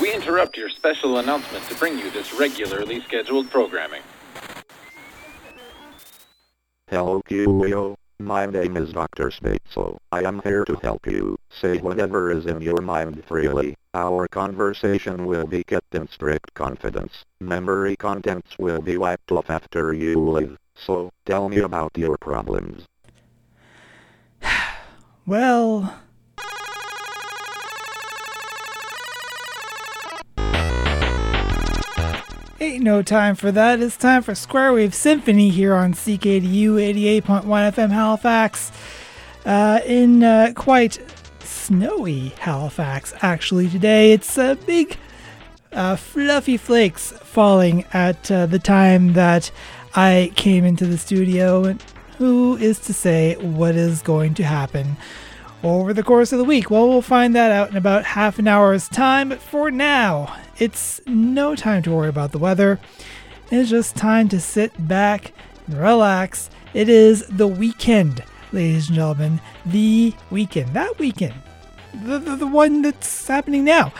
We interrupt your special announcement to bring you this regularly scheduled programming. Hello, Julio. My name is Dr. Sbaitso. I am here to help you. Say whatever is in your mind freely. Our conversation will be kept in strict confidence. Memory contents will be wiped off after you leave. So, tell me about your problems. Well, ain't no time for that. It's time for Square Wave Symphony here on CKDU 88.1 FM Halifax. Uh, in uh, quite snowy Halifax, actually, today. It's uh, big, fluffy flakes falling at uh, the time that I came into the studio. And who is to say what is going to happen over the course of the week? Well, we'll find that out in about half an hour's time. But for now, it's no time to worry about the weather. It's just time to sit back and relax. It is the weekend, ladies and gentlemen. The weekend. That weekend. The, the, the one that's happening now.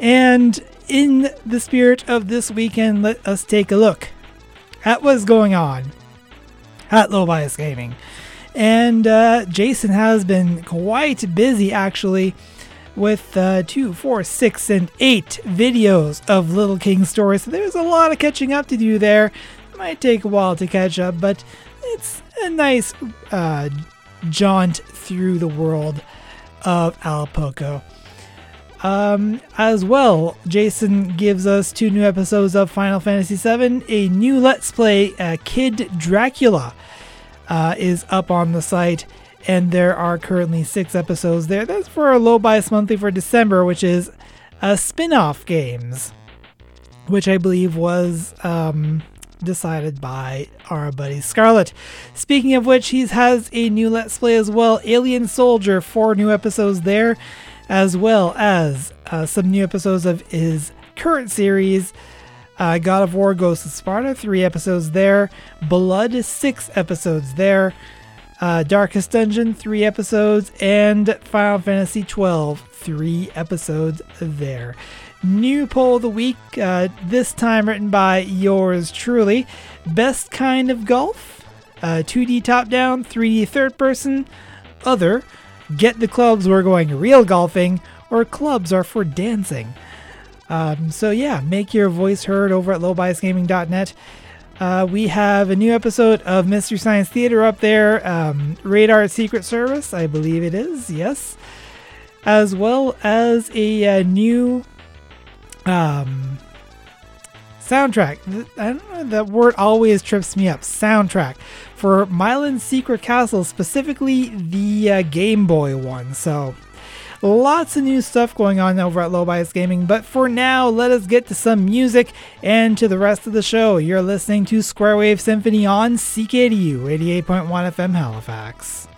And in the spirit of this weekend, let us take a look at what's going on at Low Bias Gaming. And uh, Jason has been quite busy actually with uh, two, four, six, and eight videos of Little King stories. So there's a lot of catching up to do there. It might take a while to catch up, but it's a nice uh, jaunt through the world of Alpoko. Um, as well, Jason gives us two new episodes of Final Fantasy VII. A new Let's Play, uh, Kid Dracula, uh, is up on the site, and there are currently six episodes there. That's for a low bias monthly for December, which is a spin off games, which I believe was um, decided by our buddy Scarlet. Speaking of which, he has a new Let's Play as well Alien Soldier, four new episodes there as well as uh, some new episodes of his current series, uh, God of War Ghosts of Sparta, three episodes there, Blood, six episodes there, uh, Darkest Dungeon, three episodes, and Final Fantasy XII, three episodes there. New poll of the week, uh, this time written by yours truly. Best kind of golf? Uh, 2D top down, 3D third person, other get the clubs we're going real golfing or clubs are for dancing um, so yeah make your voice heard over at lowbiasgaming.net uh, we have a new episode of mystery science theater up there um, radar secret service i believe it is yes. As well as a, uh new um, soundtrack. I don't know that word always trips me up. Soundtrack for Milon's Secret Castle, specifically the uh, Game Boy one. So, lots of new stuff going on over at Low Bias Gaming. But for now, let us get to some music and to the rest of the show. You're listening to Square Wave Symphony on CKDU 88.1 FM Halifax.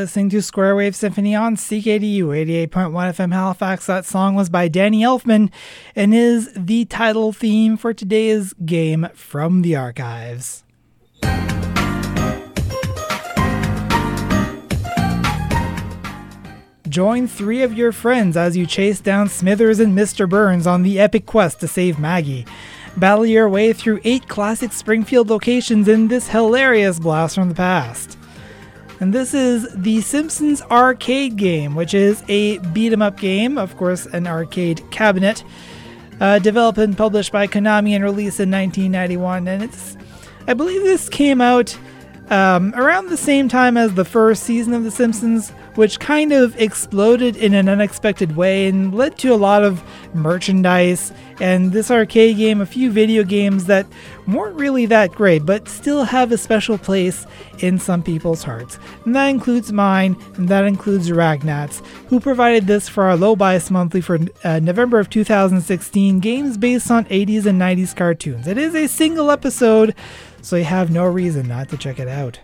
Listening to Square Wave Symphony on CKDU 88.1 FM Halifax. That song was by Danny Elfman and is the title theme for today's game from the archives. Join three of your friends as you chase down Smithers and Mr. Burns on the epic quest to save Maggie. Battle your way through eight classic Springfield locations in this hilarious blast from the past. And this is the Simpsons arcade game, which is a beat 'em up game, of course, an arcade cabinet uh, developed and published by Konami and released in 1991. And it's, I believe this came out um, around the same time as the first season of The Simpsons, which kind of exploded in an unexpected way and led to a lot of merchandise and this arcade game, a few video games that weren't really that great, but still have a special place in some people's hearts. And that includes mine, and that includes Ragnats, who provided this for our low bias monthly for uh, November of 2016, games based on 80s and 90s cartoons. It is a single episode, so you have no reason not to check it out.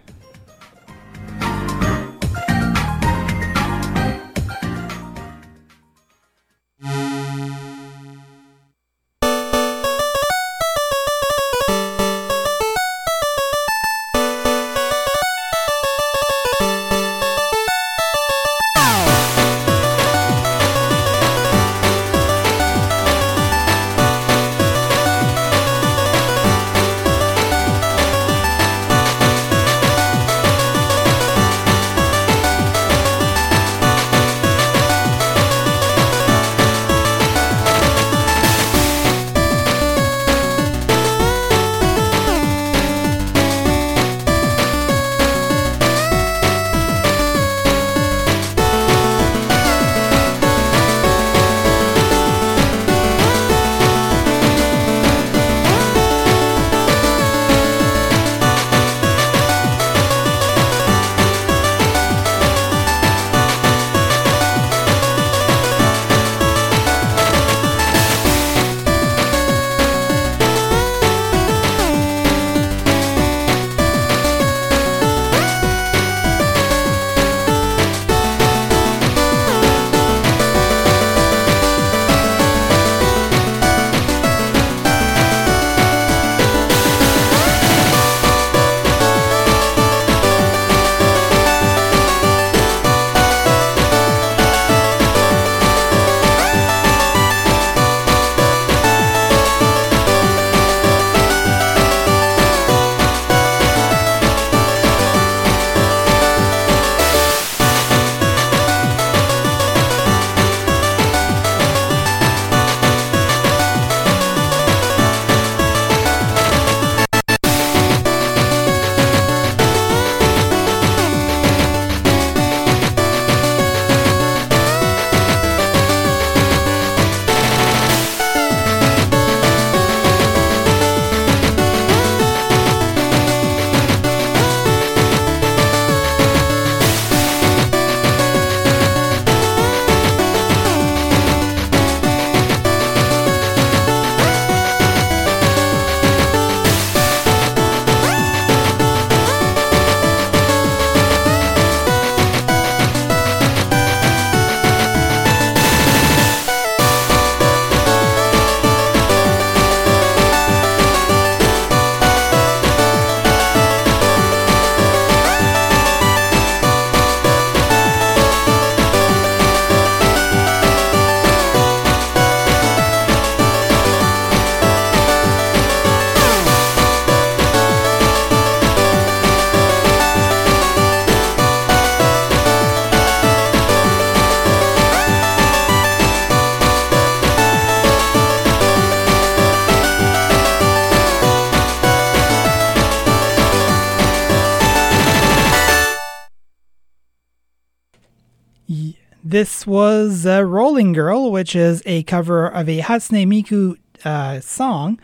This was uh, Rolling Girl, which is a cover of a Hatsune Miku uh, song,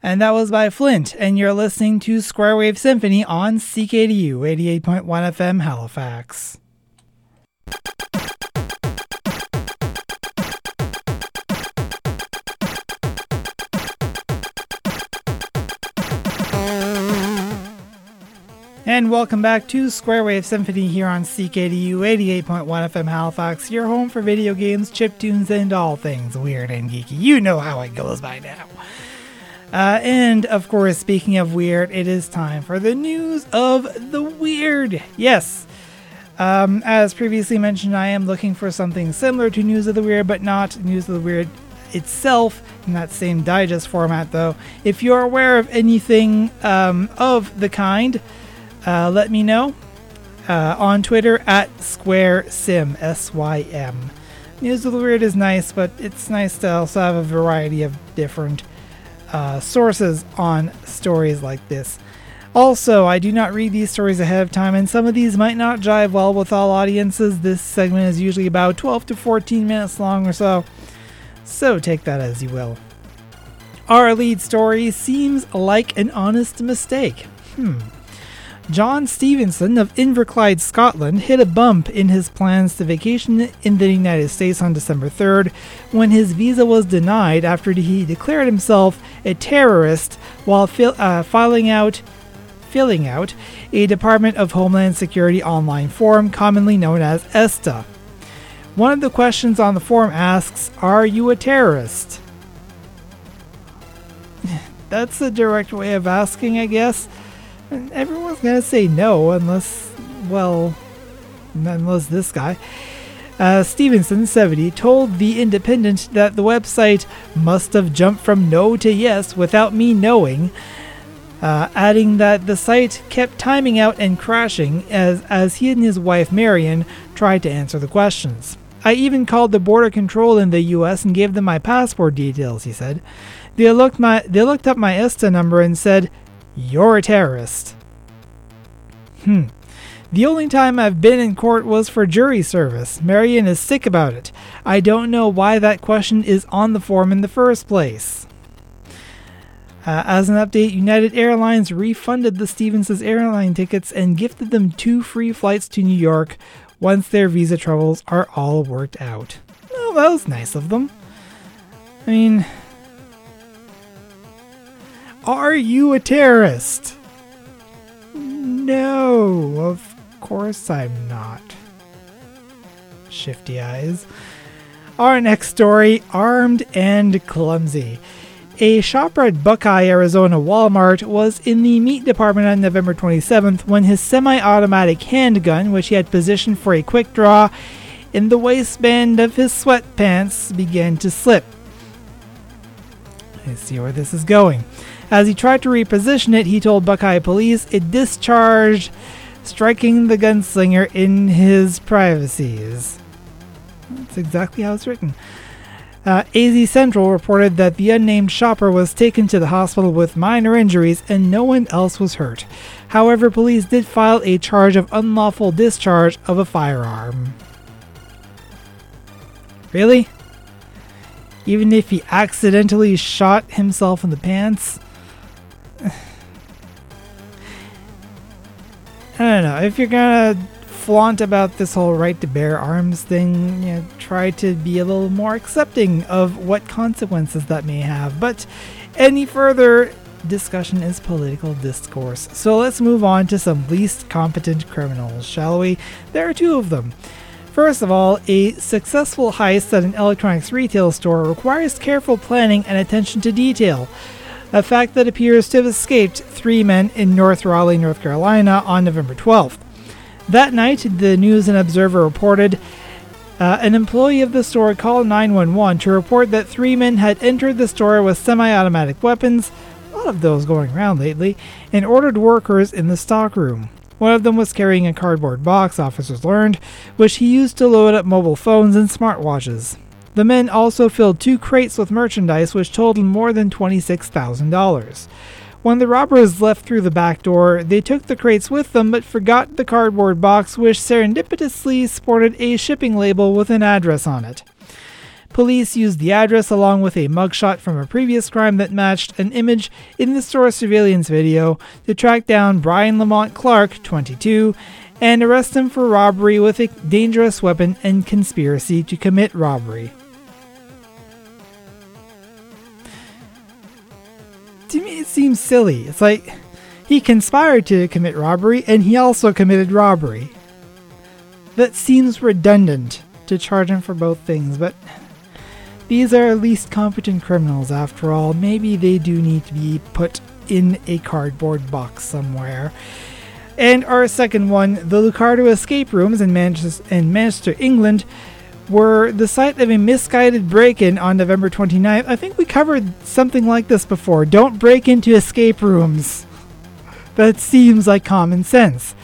and that was by Flint. And you're listening to Square Wave Symphony on CKDU 88.1 FM Halifax. And welcome back to Square Wave Symphony here on CKDU 88.1 FM Halifax, your home for video games, chip tunes, and all things weird and geeky. You know how it goes by now. Uh, and of course, speaking of weird, it is time for the news of the weird. Yes. Um, as previously mentioned, I am looking for something similar to News of the Weird, but not News of the Weird itself in that same digest format, though. If you're aware of anything um, of the kind, uh, let me know uh, on Twitter at Square Sim S Y M. News of the Weird is nice, but it's nice to also have a variety of different uh, sources on stories like this. Also, I do not read these stories ahead of time, and some of these might not jive well with all audiences. This segment is usually about 12 to 14 minutes long or so, so take that as you will. Our lead story seems like an honest mistake. Hmm. John Stevenson of Inverclyde, Scotland, hit a bump in his plans to vacation in the United States on December 3rd when his visa was denied after he declared himself a terrorist while fil- uh, filing out filling out a Department of Homeland Security online form commonly known as ESTA. One of the questions on the form asks, Are you a terrorist? That's a direct way of asking, I guess. And everyone's gonna say no, unless, well, unless this guy. Uh, Stevenson, 70, told The Independent that the website must have jumped from no to yes without me knowing, uh, adding that the site kept timing out and crashing as, as he and his wife Marion tried to answer the questions. I even called the border control in the US and gave them my passport details, he said. They looked my they looked up my ESTA number and said, "You're a terrorist." Hmm. The only time I've been in court was for jury service. Marion is sick about it. I don't know why that question is on the form in the first place. Uh, as an update, United Airlines refunded the Stevensons airline tickets and gifted them two free flights to New York once their visa troubles are all worked out. Well, that was nice of them. I mean, are you a terrorist? No, of course I'm not. Shifty eyes. Our next story Armed and Clumsy. A shopper at Buckeye, Arizona Walmart was in the meat department on November 27th when his semi automatic handgun, which he had positioned for a quick draw in the waistband of his sweatpants, began to slip. Let's see where this is going. As he tried to reposition it, he told Buckeye police it discharged, striking the gunslinger in his privacies. That's exactly how it's written. Uh, AZ Central reported that the unnamed shopper was taken to the hospital with minor injuries and no one else was hurt. However, police did file a charge of unlawful discharge of a firearm. Really? Even if he accidentally shot himself in the pants? I don't know. If you're gonna flaunt about this whole right to bear arms thing, you know, try to be a little more accepting of what consequences that may have. But any further discussion is political discourse. So let's move on to some least competent criminals, shall we? There are two of them. First of all, a successful heist at an electronics retail store requires careful planning and attention to detail. A fact that appears to have escaped three men in North Raleigh, North Carolina on November 12th. That night, the News and Observer reported uh, an employee of the store called 911 to report that three men had entered the store with semi automatic weapons, a lot of those going around lately, and ordered workers in the stockroom. One of them was carrying a cardboard box, officers learned, which he used to load up mobile phones and smartwatches. The men also filled two crates with merchandise which totaled more than $26,000. When the robbers left through the back door, they took the crates with them but forgot the cardboard box, which serendipitously sported a shipping label with an address on it. Police used the address along with a mugshot from a previous crime that matched an image in the store surveillance video to track down Brian Lamont Clark, 22, and arrest him for robbery with a dangerous weapon and conspiracy to commit robbery. To me it seems silly. It's like he conspired to commit robbery and he also committed robbery. That seems redundant to charge him for both things, but these are at least competent criminals after all. Maybe they do need to be put in a cardboard box somewhere. And our second one, the Lucardo escape rooms in Manchester, in Manchester England, were the site of a misguided break in on November 29th. I think we covered something like this before. Don't break into escape rooms. That seems like common sense.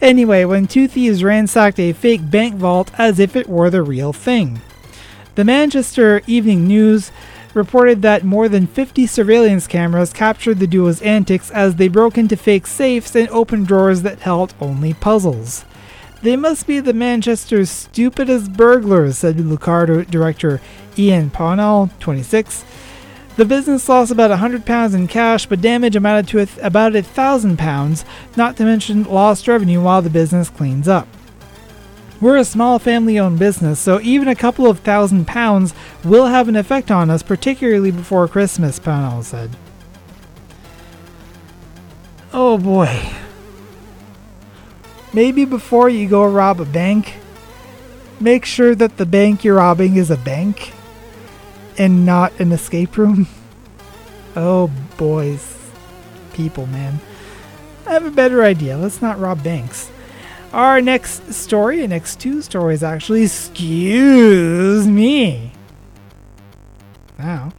Anyway, when two thieves ransacked a fake bank vault as if it were the real thing. The Manchester Evening News reported that more than 50 surveillance cameras captured the duo's antics as they broke into fake safes and opened drawers that held only puzzles. They must be the Manchester's stupidest burglars, said Lucardo director Ian Pownall, 26. The business lost about £100 in cash, but damage amounted to th- about £1,000, not to mention lost revenue while the business cleans up. We're a small family owned business, so even a couple of thousand pounds will have an effect on us, particularly before Christmas, Pownall said. Oh boy. Maybe before you go rob a bank, make sure that the bank you're robbing is a bank and not an escape room. Oh, boys. People, man. I have a better idea. Let's not rob banks. Our next story, next two stories actually, excuse me. Wow.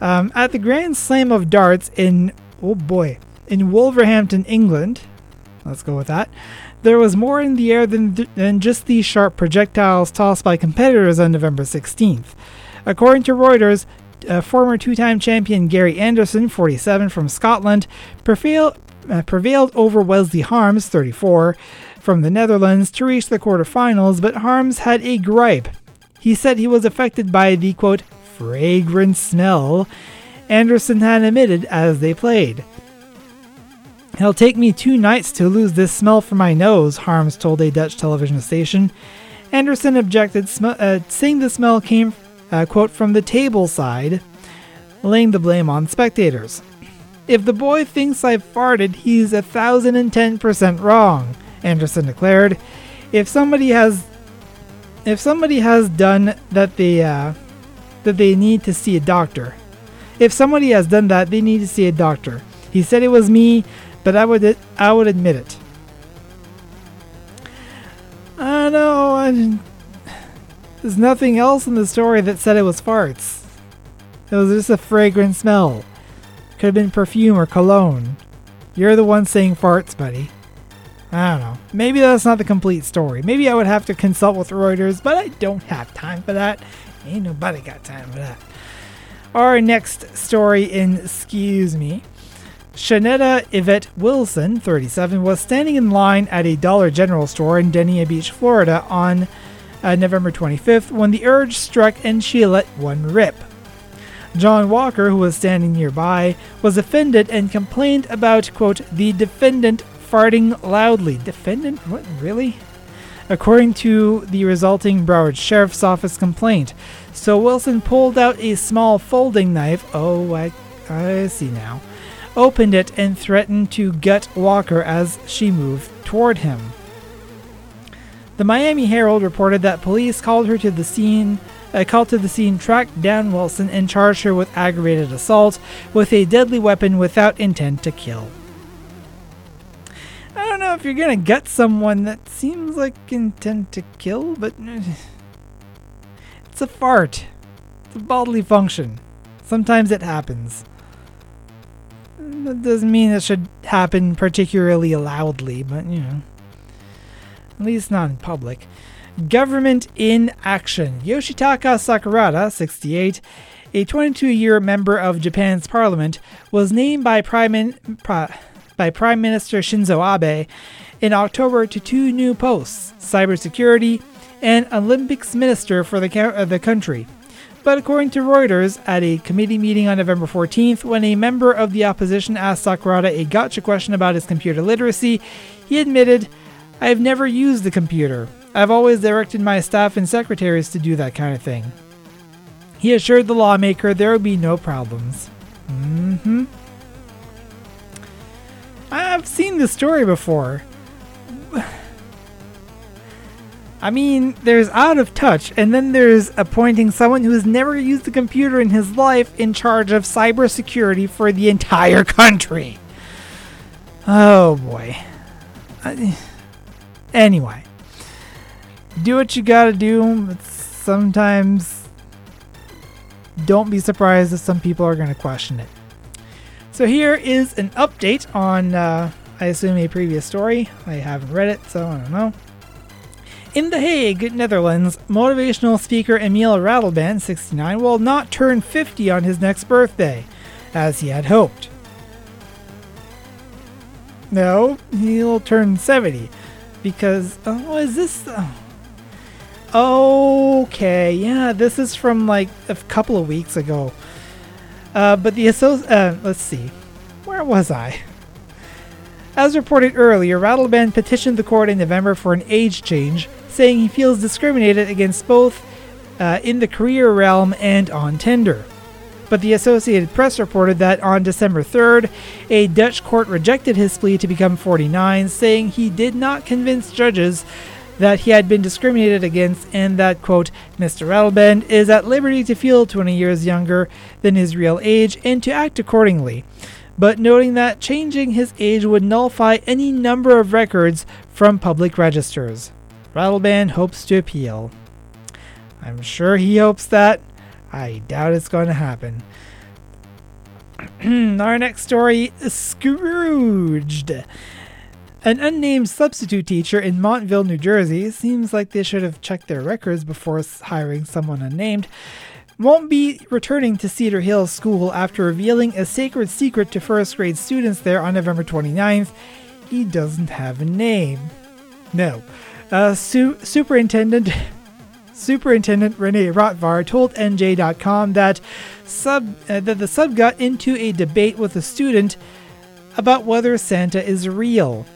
Um, at the Grand Slam of Darts in, oh boy, in Wolverhampton, England, let's go with that, there was more in the air than, th- than just these sharp projectiles tossed by competitors on November 16th. According to Reuters, uh, former two time champion Gary Anderson, 47, from Scotland, prevail, uh, prevailed over Wesley Harms, 34, from the Netherlands to reach the quarterfinals, but Harms had a gripe. He said he was affected by the quote, fragrant smell Anderson had emitted as they played. It'll take me two nights to lose this smell from my nose, Harms told a Dutch television station. Anderson objected, sm- uh, saying the smell came uh, quote, from the table side, laying the blame on spectators. If the boy thinks I've farted, he's a thousand and ten percent wrong, Anderson declared. If somebody has if somebody has done that they uh, that they need to see a doctor. If somebody has done that, they need to see a doctor. He said it was me, but I would I would admit it. I know. I, there's nothing else in the story that said it was farts. It was just a fragrant smell. Could have been perfume or cologne. You're the one saying farts, buddy. I don't know. Maybe that's not the complete story. Maybe I would have to consult with Reuters, but I don't have time for that. Ain't nobody got time for that. Our next story in Excuse Me. Shanetta Yvette Wilson, 37, was standing in line at a Dollar General store in Dania Beach, Florida on uh, November 25th when the urge struck and she let one rip. John Walker, who was standing nearby, was offended and complained about, quote, the defendant farting loudly. Defendant? What, really? According to the resulting Broward Sheriff's Office complaint. So Wilson pulled out a small folding knife. Oh, I, I see now. Opened it and threatened to gut Walker as she moved toward him. The Miami Herald reported that police called her to the scene, uh, called to the scene, tracked down Wilson, and charged her with aggravated assault with a deadly weapon without intent to kill. I don't know if you're gonna gut someone that seems like intent to kill, but it's a fart. It's a bodily function. Sometimes it happens. That doesn't mean it should happen particularly loudly, but you know at least not in public. Government in action. Yoshitaka Sakurada, 68, a 22 year member of Japan's parliament, was named by Prime, Min- by Prime Minister Shinzo Abe in October to two new posts cybersecurity and Olympics minister for the, ca- the country. But according to Reuters, at a committee meeting on November 14th, when a member of the opposition asked Sakurada a gotcha question about his computer literacy, he admitted I have never used the computer. I've always directed my staff and secretaries to do that kind of thing. He assured the lawmaker there would be no problems. Mm-hmm. I've seen this story before. I mean, there's out of touch, and then there's appointing someone who has never used a computer in his life in charge of cybersecurity for the entire country. Oh boy. I, Anyway, do what you gotta do. But sometimes don't be surprised if some people are gonna question it. So here is an update on, uh, I assume, a previous story. I haven't read it, so I don't know. In The Hague, Netherlands, motivational speaker Emil Ratelband, 69, will not turn 50 on his next birthday, as he had hoped. No, he'll turn 70, because, oh, is this... Oh, okay, yeah, this is from like a couple of weeks ago. Uh, but the associ- uh, let's see, where was I? As reported earlier, Ratelband petitioned the court in November for an age change, saying he feels discriminated against both uh, in the career realm and on Tinder. But the Associated Press reported that on December 3rd, a Dutch court rejected his plea to become 49, saying he did not convince judges that he had been discriminated against and that, quote, Mr. Ratelband is at liberty to feel 20 years younger than his real age and to act accordingly but noting that changing his age would nullify any number of records from public registers. Ratelband hopes to appeal. I'm sure he hopes that. I doubt it's going to happen. Our next story Scrooged. An unnamed substitute teacher in Montville, New Jersey, seems like they should have checked their records before hiring someone unnamed, won't be returning to Cedar Hill School after revealing a sacred secret to first grade students there on November 29th. He doesn't have a name. No. Uh, su- Superintendent Superintendent Renee Rotvar told NJ.com that sub uh, that the sub got into a debate with a student about whether Santa is real.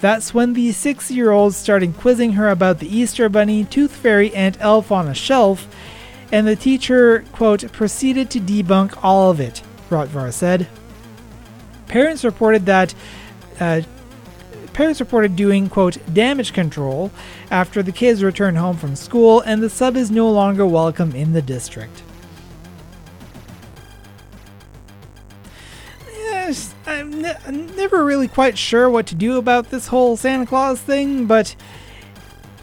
That's when the six-year-old started quizzing her about the Easter Bunny, Tooth Fairy, and Elf on a Shelf, and the teacher, quote, proceeded to debunk all of it, Rotvar said. Parents reported that uh, parents reported doing, quote, damage control after the kids returned home from school, and the sub is no longer welcome in the district. I'm, ne- I'm never really quite sure what to do about this whole Santa Claus thing, but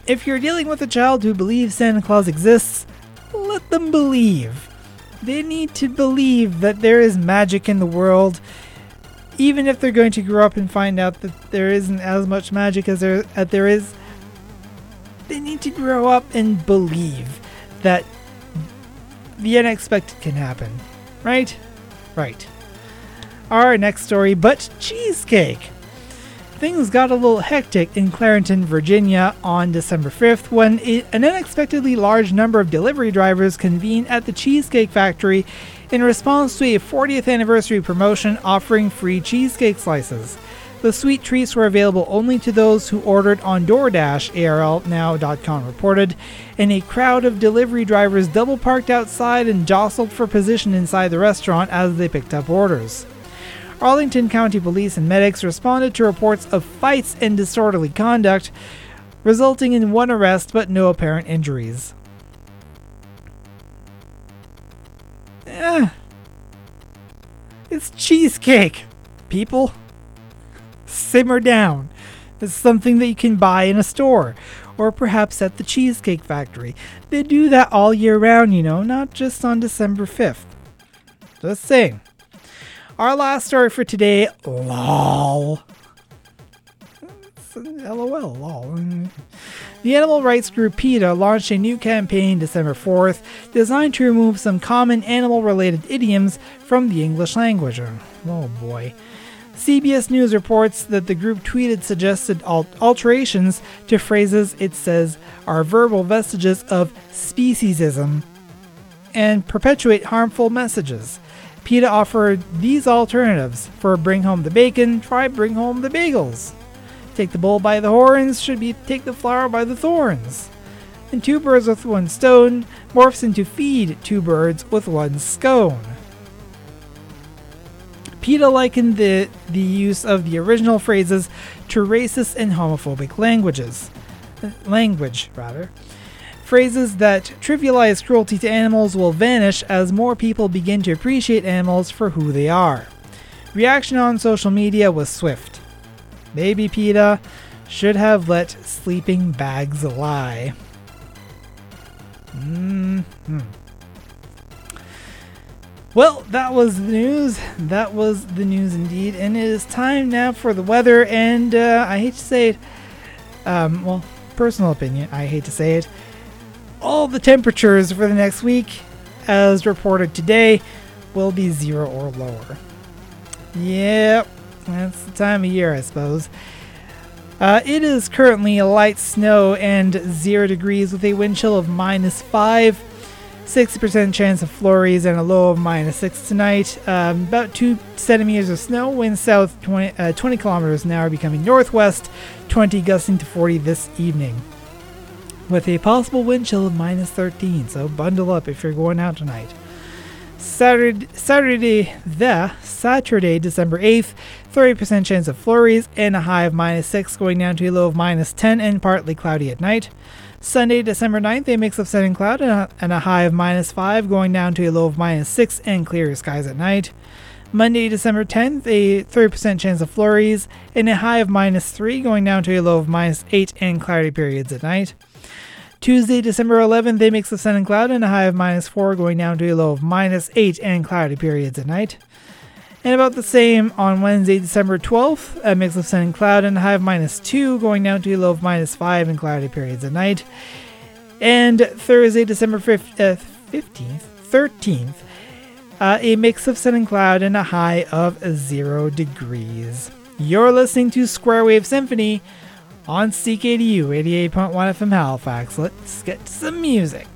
if you're dealing with a child who believes Santa Claus exists, let them believe. They need to believe that there is magic in the world, even if they're going to grow up and find out that there isn't as much magic as there, as there is. They need to grow up and believe that the unexpected can happen. Right? Right. Our next story, but cheesecake things got a little hectic in Clarington, Virginia on December 5th when it, an unexpectedly large number of delivery drivers convened at the Cheesecake Factory in response to a 40th anniversary promotion offering free cheesecake slices. The sweet treats were available only to those who ordered on DoorDash, ARLNow.com reported, and a crowd of delivery drivers double parked outside and jostled for position inside the restaurant as they picked up orders. Arlington County Police and medics responded to reports of fights and disorderly conduct, resulting in one arrest but no apparent injuries. It's cheesecake, people. Simmer down. It's something that you can buy in a store, or perhaps at the Cheesecake Factory. They do that all year round, you know, not just on December 5th. Just saying. Our last story for today, lol. LOL, lol. The animal rights group PETA launched a new campaign December 4th designed to remove some common animal related idioms from the English language. Oh boy. CBS News reports that the group tweeted suggested alterations to phrases it says are verbal vestiges of speciesism and perpetuate harmful messages. PETA offered these alternatives. For Bring Home the Bacon, try Bring Home the Bagels. Take the bull by the horns should be Take the flower by the thorns. And two birds with one stone morphs into Feed two birds with one scone. PETA likened the, the use of the original phrases to racist and homophobic languages. Language, rather. Phrases that trivialize cruelty to animals will vanish as more people begin to appreciate animals for who they are. Reaction on social media was swift. Maybe PETA should have let sleeping bags lie. Mm-hmm. Well, that was the news. That was the news indeed. And it is time now for the weather. And uh, I hate to say it, um, well, personal opinion, I hate to say it, all the temperatures for the next week, as reported today, will be zero or lower. Yep, that's the time of year, I suppose. Uh, it is currently a light snow and zero degrees with a wind chill of minus five. 60% chance of flurries and a low of minus 6 tonight. Um, about 2 centimeters of snow, wind south 20, uh, 20 kilometers an hour, becoming northwest, 20 gusting to 40 this evening. With a possible wind chill of minus 13, so bundle up if you're going out tonight. Saturday, Saturday, the Saturday, December 8th, 30% chance of flurries and a high of minus 6, going down to a low of minus 10 and partly cloudy at night. Sunday, December 9th, a mix of sun and cloud and a, and a high of minus 5, going down to a low of minus 6 and clear skies at night. Monday, December 10th, a 30% chance of flurries and a high of minus 3, going down to a low of minus 8 and cloudy periods at night. Tuesday, December 11th, a mix of sun and cloud and a high of minus 4, going down to a low of minus 8 and cloudy periods at night. And about the same on Wednesday, December 12th, a mix of sun and cloud and a high of minus 2, going down to a low of minus 5 and cloudy periods at night. And Thursday, December 5th, uh, 15th, 13th, uh, a mix of sun and cloud and a high of 0 degrees. You're listening to Square Wave Symphony on CKDU 88.1 FM Halifax. Let's get some music.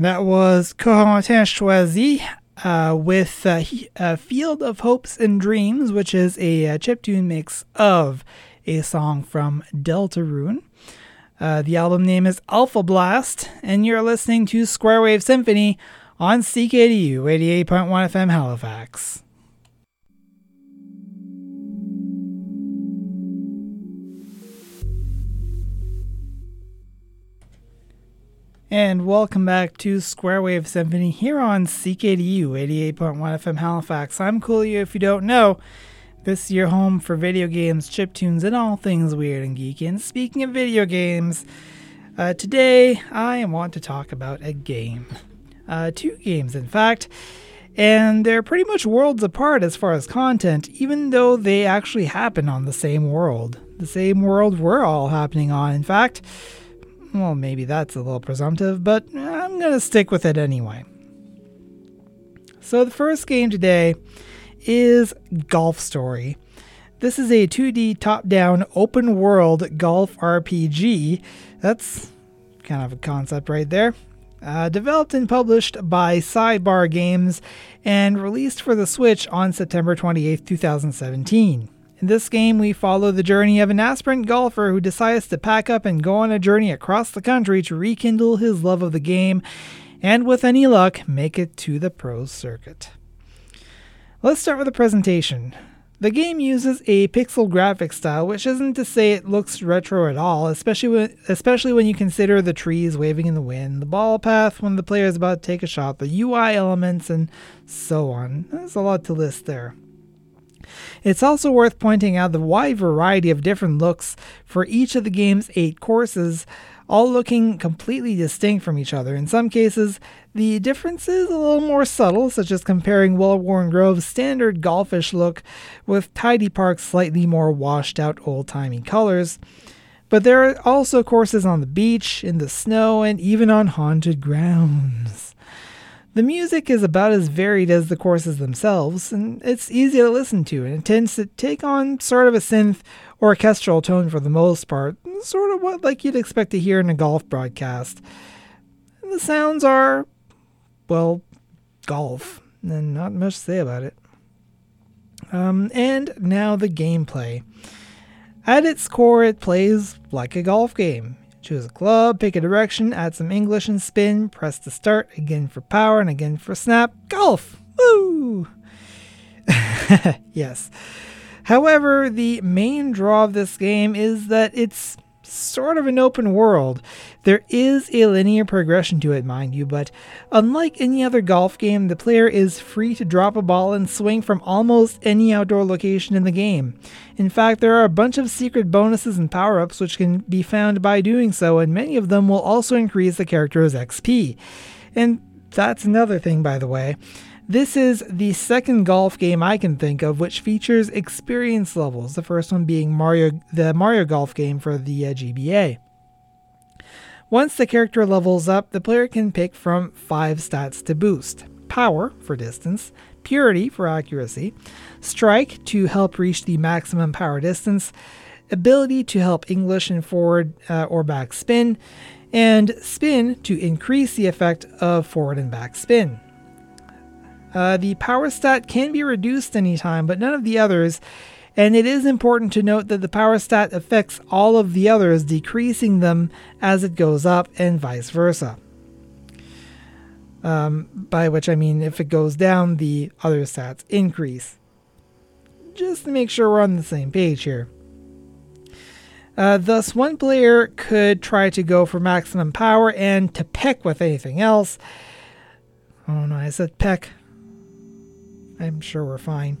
That was Corentin Choisy uh, with uh, uh, Field of Hopes and Dreams, which is a uh, chiptune mix of a song from Deltarune. Uh, the album name is Alpha Blast, and you're listening to Square Wave Symphony on CKDU 88.1 FM Halifax. And welcome back to Square Wave Symphony here on CKDU 88.1 FM Halifax. I'm Coolio if you don't know. This is your home for video games, chiptunes, and all things weird and geeky. And speaking of video games, uh, today I want to talk about a game. Uh, two games, in fact. And they're pretty much worlds apart as far as content, even though they actually happen on the same world. The same world we're all happening on, in fact. Well, maybe that's a little presumptive, but I'm going to stick with it anyway. So, the first game today is Golf Story. This is a 2D top down open world golf RPG. That's kind of a concept right there. Uh, developed and published by Sidebar Games and released for the Switch on September 28, 2017. In this game, we follow the journey of an aspirant golfer who decides to pack up and go on a journey across the country to rekindle his love of the game and, with any luck, make it to the pros circuit. Let's start with the presentation. The game uses a pixel graphic style, which isn't to say it looks retro at all, especially when, especially when you consider the trees waving in the wind, the ball path when the player is about to take a shot, the UI elements, and so on. There's a lot to list there. It's also worth pointing out the wide variety of different looks for each of the game's eight courses, all looking completely distinct from each other. In some cases, the difference is a little more subtle, such as comparing Wellworn Grove's standard golfish look with Tidy Park's slightly more washed out old timey colors. But there are also courses on the beach, in the snow, and even on haunted grounds. The music is about as varied as the courses themselves, and it's easy to listen to, and it tends to take on sort of a synth orchestral tone for the most part, sort of what like you'd expect to hear in a golf broadcast. The sounds are, well, golf, and not much to say about it. Um, and now the gameplay. At its core, it plays like a golf game. Choose a club, pick a direction, add some English and spin, press the start, again for power and again for snap. Golf! Woo! yes. However, the main draw of this game is that it's sort of an open world. There is a linear progression to it, mind you, but unlike any other golf game, the player is free to drop a ball and swing from almost any outdoor location in the game. In fact, there are a bunch of secret bonuses and power ups which can be found by doing so, and many of them will also increase the character's XP. And that's another thing, by the way. This is the second golf game I can think of which features experience levels, the first one being Mario the Mario Golf game for the uh, GBA. Once the character levels up, the player can pick from five stats to boost. Power for distance, purity for accuracy, strike to help reach the maximum power distance, ability to help English and forward uh, or back spin, and spin to increase the effect of forward and back spin. Uh, the power stat can be reduced anytime, but none of the others. And it is important to note that the power stat affects all of the others, decreasing them as it goes up, and vice versa. Um, by which I mean, if it goes down, the other stats increase. Just to make sure we're on the same page here. Uh, thus, one player could try to go for maximum power and to peck with anything else. Oh no, I said peck. I'm sure we're fine.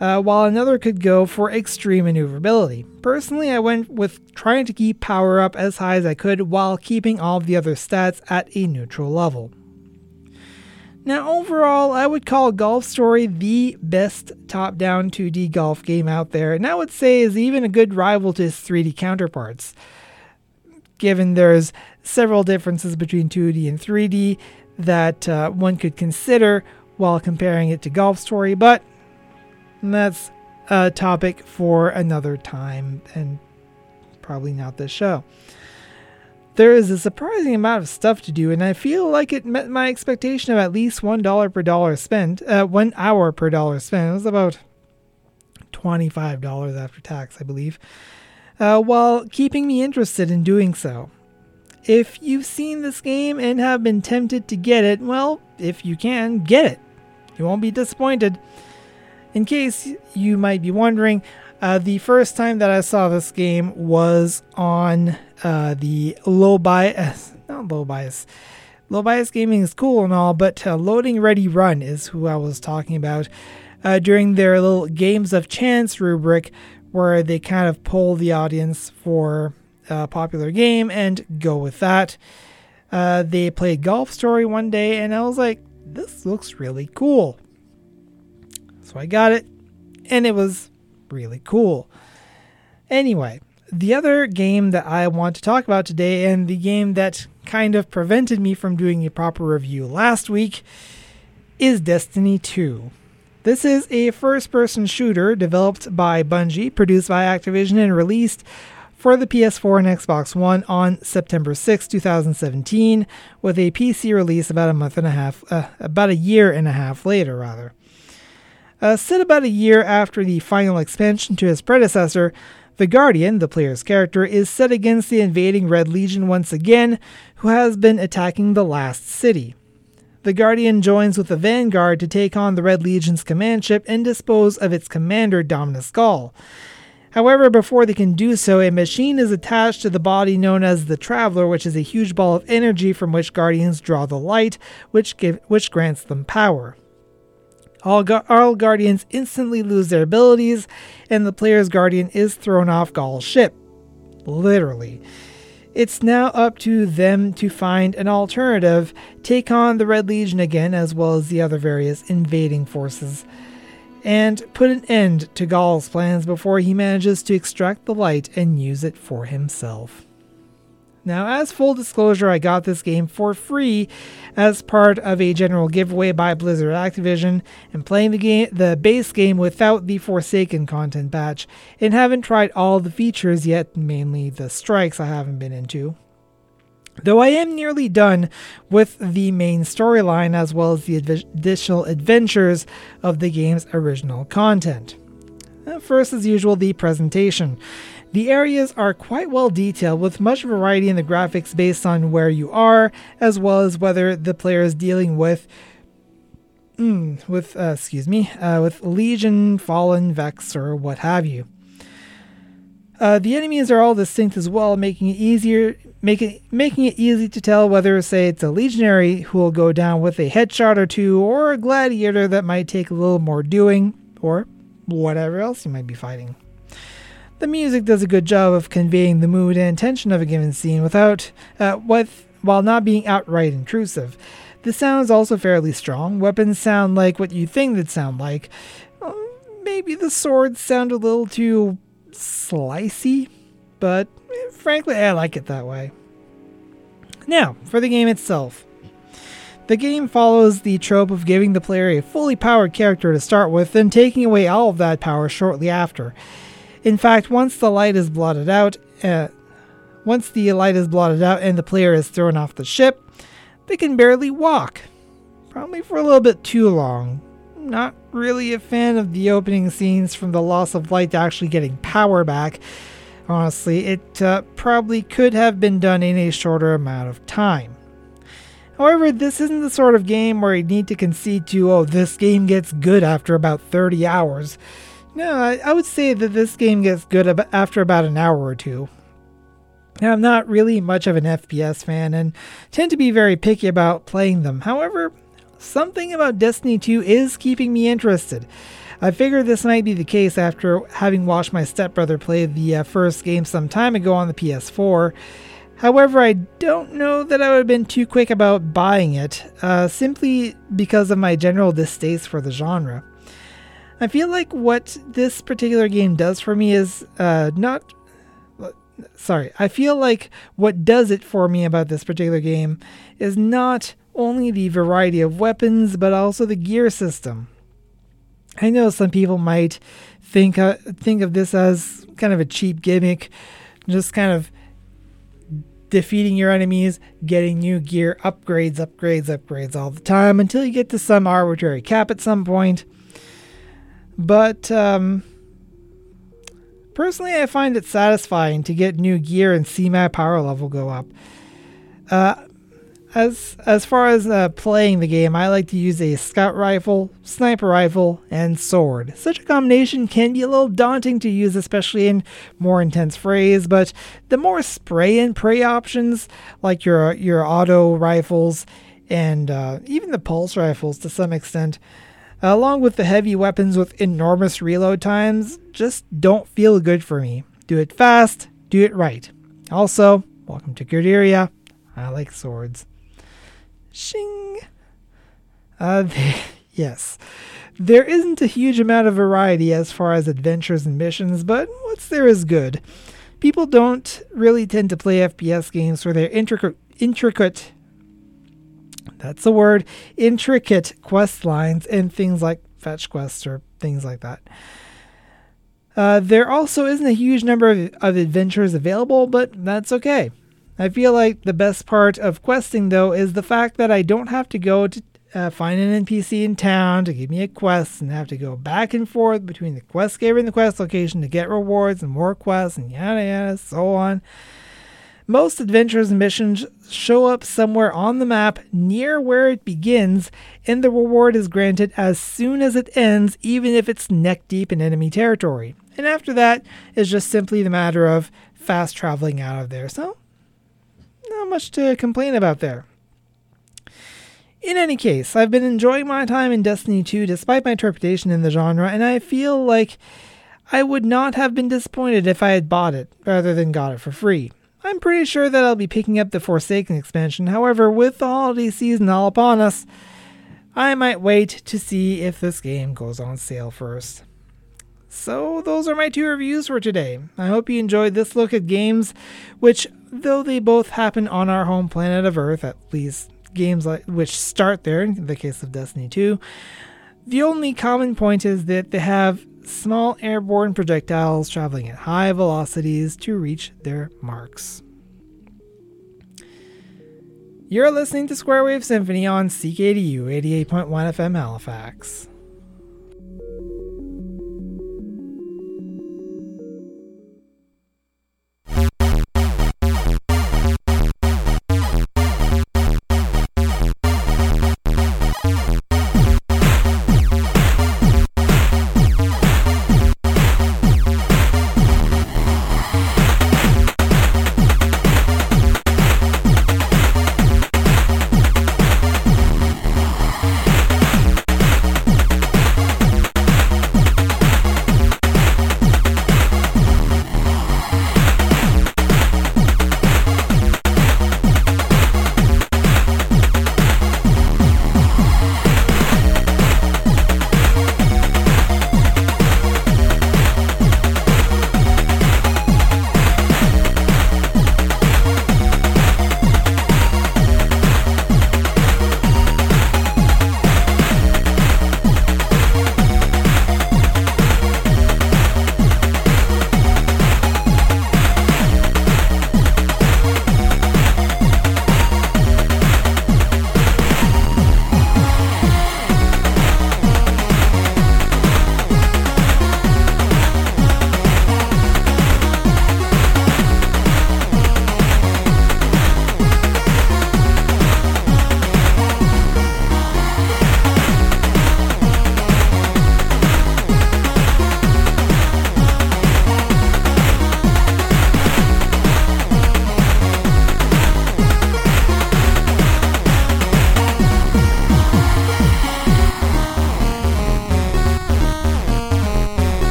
Uh, while another could go for extreme maneuverability. Personally, I went with trying to keep power up as high as I could while keeping all the other stats at a neutral level. Now, overall, I would call Golf Story the best top down 2D golf game out there, and I would say is even a good rival to its 3D counterparts. Given there's several differences between 2D and 3D that uh, one could consider while comparing it to Golf Story, but that's a topic for another time and probably not this show. there is a surprising amount of stuff to do, and I feel like it met my expectation of at least one dollar per dollar spent. Uh, one hour per dollar spent. It was about twenty-five dollars after tax, I believe, uh, while keeping me interested in doing so. If you've seen this game and have been tempted to get it, well, if you can, get it. You won't be disappointed. In case you might be wondering, uh, the first time that I saw this game was on uh, the low bias, not low bias. Low bias gaming is cool and all, but uh, Loading Ready Run is who I was talking about uh, during their little Games of Chance rubric, where they kind of poll the audience for a popular game and go with that. Uh, they played Golf Story one day, and I was like, this looks really cool. So I got it, and it was really cool. Anyway, the other game that I want to talk about today, and the game that kind of prevented me from doing a proper review last week, is Destiny 2. This is a first person shooter developed by Bungie, produced by Activision, and released for the PS4 and Xbox One on September 6, 2017, with a PC release about a month and a half, uh, about a year and a half later, rather. Uh, set about a year after the final expansion to his predecessor, the Guardian, the player's character, is set against the invading Red Legion once again, who has been attacking the last city. The Guardian joins with the Vanguard to take on the Red Legion's command ship and dispose of its commander, Dominus Ghaul. However, before they can do so, a machine is attached to the body known as the Traveler, which is a huge ball of energy from which Guardians draw the light, which, give, which grants them power. All, all Guardians instantly lose their abilities, and the player's Guardian is thrown off Ghaul's ship. Literally. It's now up to them to find an alternative, take on the Red Legion again, as well as the other various invading forces and put an end to Ghaul's plans before he manages to extract the light and use it for himself. Now, as full disclosure, I got this game for free as part of a general giveaway by Blizzard Activision, and playing the game, the base game without the Forsaken content patch, and haven't tried all the features yet, mainly the strikes I haven't been into. Though I am nearly done with the main storyline as well as the additional adventures of the game's original content. Uh, first, as usual, the presentation. The areas are quite well detailed with much variety in the graphics based on where you are, as well as whether the player is dealing with mm, with uh, excuse me, uh, with Legion, Fallen, Vex, or what have you. Uh, the enemies are all distinct as well, making it easier making making it easy to tell whether, say, it's a legionary who will go down with a headshot or two, or a gladiator that might take a little more doing, or whatever else you might be fighting. The music does a good job of conveying the mood and tension of a given scene without, uh, with, while not being outright intrusive. The sound is also fairly strong. Weapons sound like what you think they'd sound like. maybe the swords sound a little too slicey, but frankly, I like it that way. Now, for the game itself. The game follows the trope of giving the player a fully powered character to start with, then taking away all of that power shortly after. In fact, once the light is blotted out, uh, once the light is blotted out and the player is thrown off the ship, they can barely walk. Probably for a little bit too long. Not really a fan of the opening scenes from the loss of light to actually getting power back. Honestly, it uh, probably could have been done in a shorter amount of time. However, this isn't the sort of game where you need to concede to, oh, this game gets good after about 30 hours. No, I, I would say that this game gets good ab- after about an hour or two. Now, I'm not really much of an FPS fan and tend to be very picky about playing them. However, something about Destiny 2 is keeping me interested. I figured this might be the case after having watched my stepbrother play the uh, first game some time ago on the PS4. However, I don't know that I would have been too quick about buying it, uh, simply because of my general distaste for the genre. I feel like what this particular game does for me is uh, not. Sorry, I feel like what does it for me about this particular game is not only the variety of weapons, but also the gear system. I know some people might think uh, think of this as kind of a cheap gimmick, just kind of defeating your enemies, getting new gear, upgrades, upgrades, upgrades all the time until you get to some arbitrary cap at some point. But um, personally, I find it satisfying to get new gear and see my power level go up. Uh, as as far as uh, playing the game, I like to use a scout rifle, sniper rifle, and sword. Such a combination can be a little daunting to use, especially in more intense frays. But the more spray and pray options, like your your auto rifles and uh, even the pulse rifles to some extent, along with the heavy weapons with enormous reload times, just don't feel good for me. Do it fast, do it right. Also, welcome to Gurdiria. I like swords. Shing. Uh, yes. There isn't a huge amount of variety as far as adventures and missions, but what's there is good. People don't really tend to play FPS games for their intricate, intricate that's the word, intricate quest lines and things like fetch quests or things like that. Uh, there also isn't a huge number of, of adventures available, but that's okay. I feel like the best part of questing, though, is the fact that I don't have to go to uh, find an NPC in town to give me a quest and have to go back and forth between the quest giver and the quest location to get rewards and more quests and yada yada, so on. Most adventures and missions show up somewhere on the map near where it begins, and the reward is granted as soon as it ends, even if it's neck deep in enemy territory. And after that, it's just simply the matter of fast traveling out of there. So, not much to complain about there. In any case, I've been enjoying my time in Destiny 2 despite my trepidation in the genre, and I feel like I would not have been disappointed if I had bought it rather than got it for free. I'm pretty sure that I'll be picking up the Forsaken expansion, however, with the holiday season all upon us, I might wait to see if this game goes on sale first. So, those are my two reviews for today. I hope you enjoyed this look at games, which, though they both happen on our home planet of Earth, at least games like, which start there, in the case of Destiny 2, the only common point is that they have small airborne projectiles traveling at high velocities to reach their marks. You're listening to Square Wave Symphony on CKDU 88.1 FM Halifax.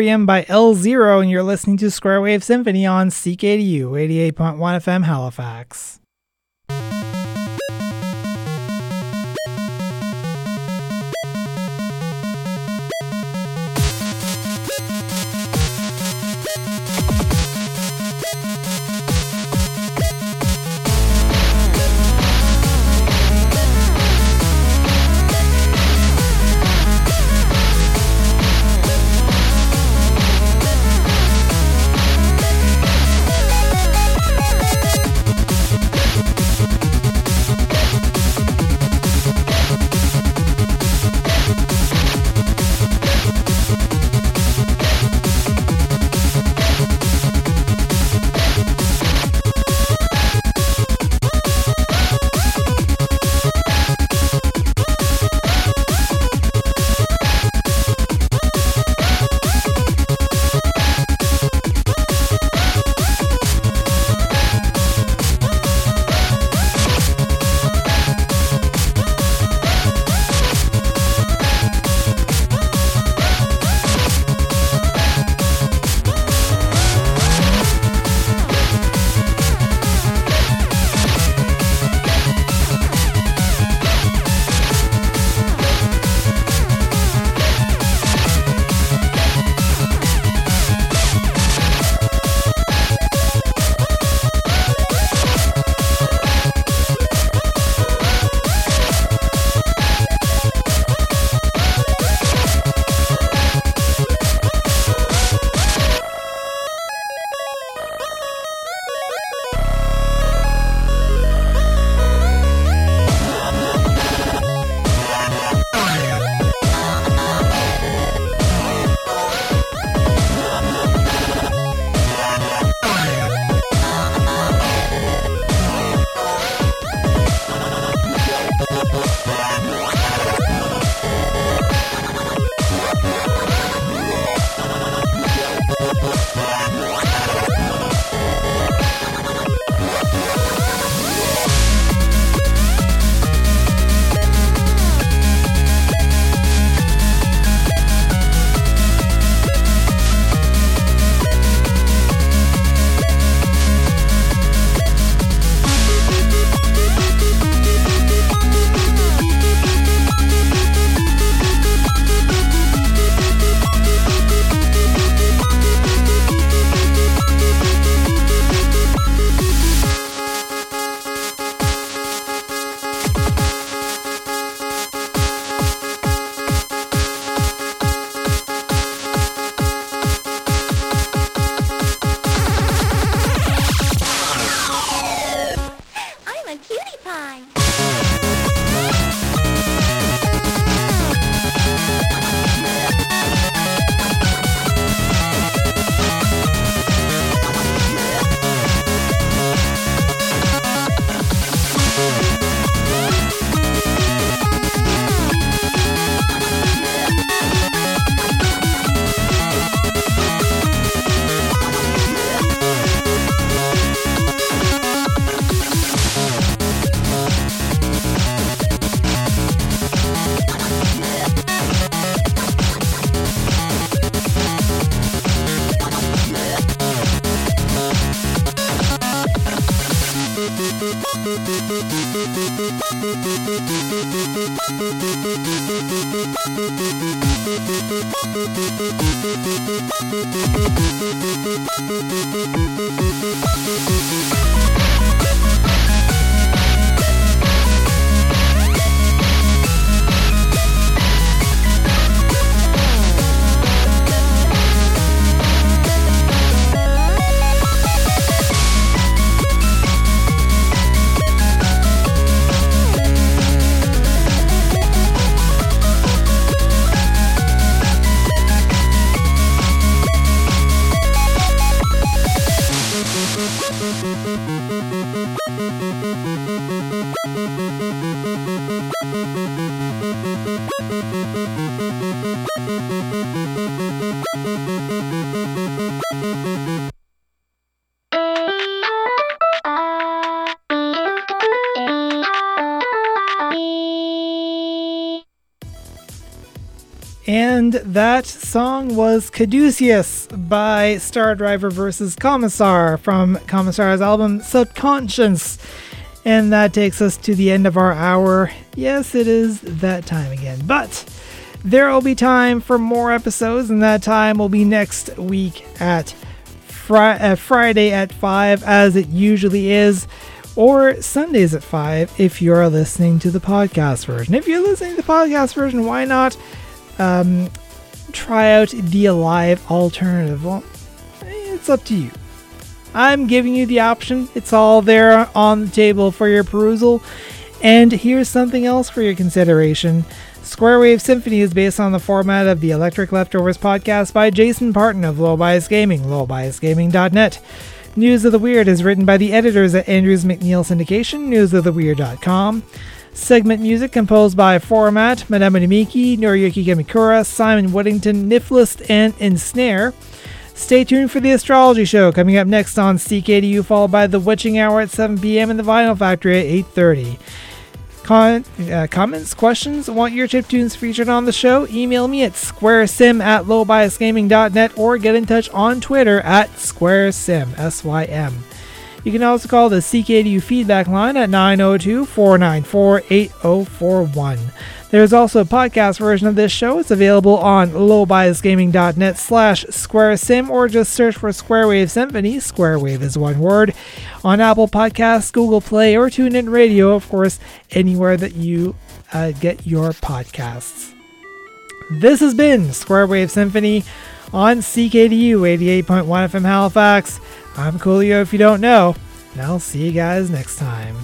Delirium by L Zero, and you're listening to Square Wave Symphony on CKDU 88.1 FM Halifax. And that song was Caduceus by Star Driver vs. Commissar from Commissar's album Subconscious. And that takes us to the end of our hour. Yes, it is that time again. But there will be time for more episodes, and that time will be next week at uh, Friday at 5, as it usually is, or Sundays at 5 if you're listening to the podcast version. If you're listening to the podcast version, why not um, try out the live alternative? Well, it's up to you. I'm giving you the option. It's all there on the table for your perusal. And here's something else for your consideration. Square Wave Symphony is based on the format of the Electric Leftovers podcast by Jason Parton of Low Bias Gaming, lowbiasgaming.net. News of the Weird is written by the editors at Andrews McMeel Syndication, newsoftheweird.com. Segment music composed by Format, Madame Miki, Noriyuki Gamikura, Simon Whittington, Niflist, and Ensnare. Stay tuned for the Astrology Show coming up next on CKDU, followed by the Witching Hour at 7 p.m. and the Vinyl Factory at 8.30. Con- uh, comments, questions, want your chip tunes featured on the show? Email me at squaresym at lowbiasgaming.net or get in touch on Twitter at squaresym, S-Y-M. You can also call the CKDU feedback line at 902 494 8041. There's also a podcast version of this show. It's available on lowbiasgaming.net slash squaresym or just search for Squarewave Symphony. Squarewave is one word. On Apple Podcasts, Google Play, or TuneIn Radio, of course, anywhere that you uh, get your podcasts. This has been Squarewave Symphony on CKDU 88.1 FM Halifax. I'm Coolio if you don't know, and I'll see you guys next time.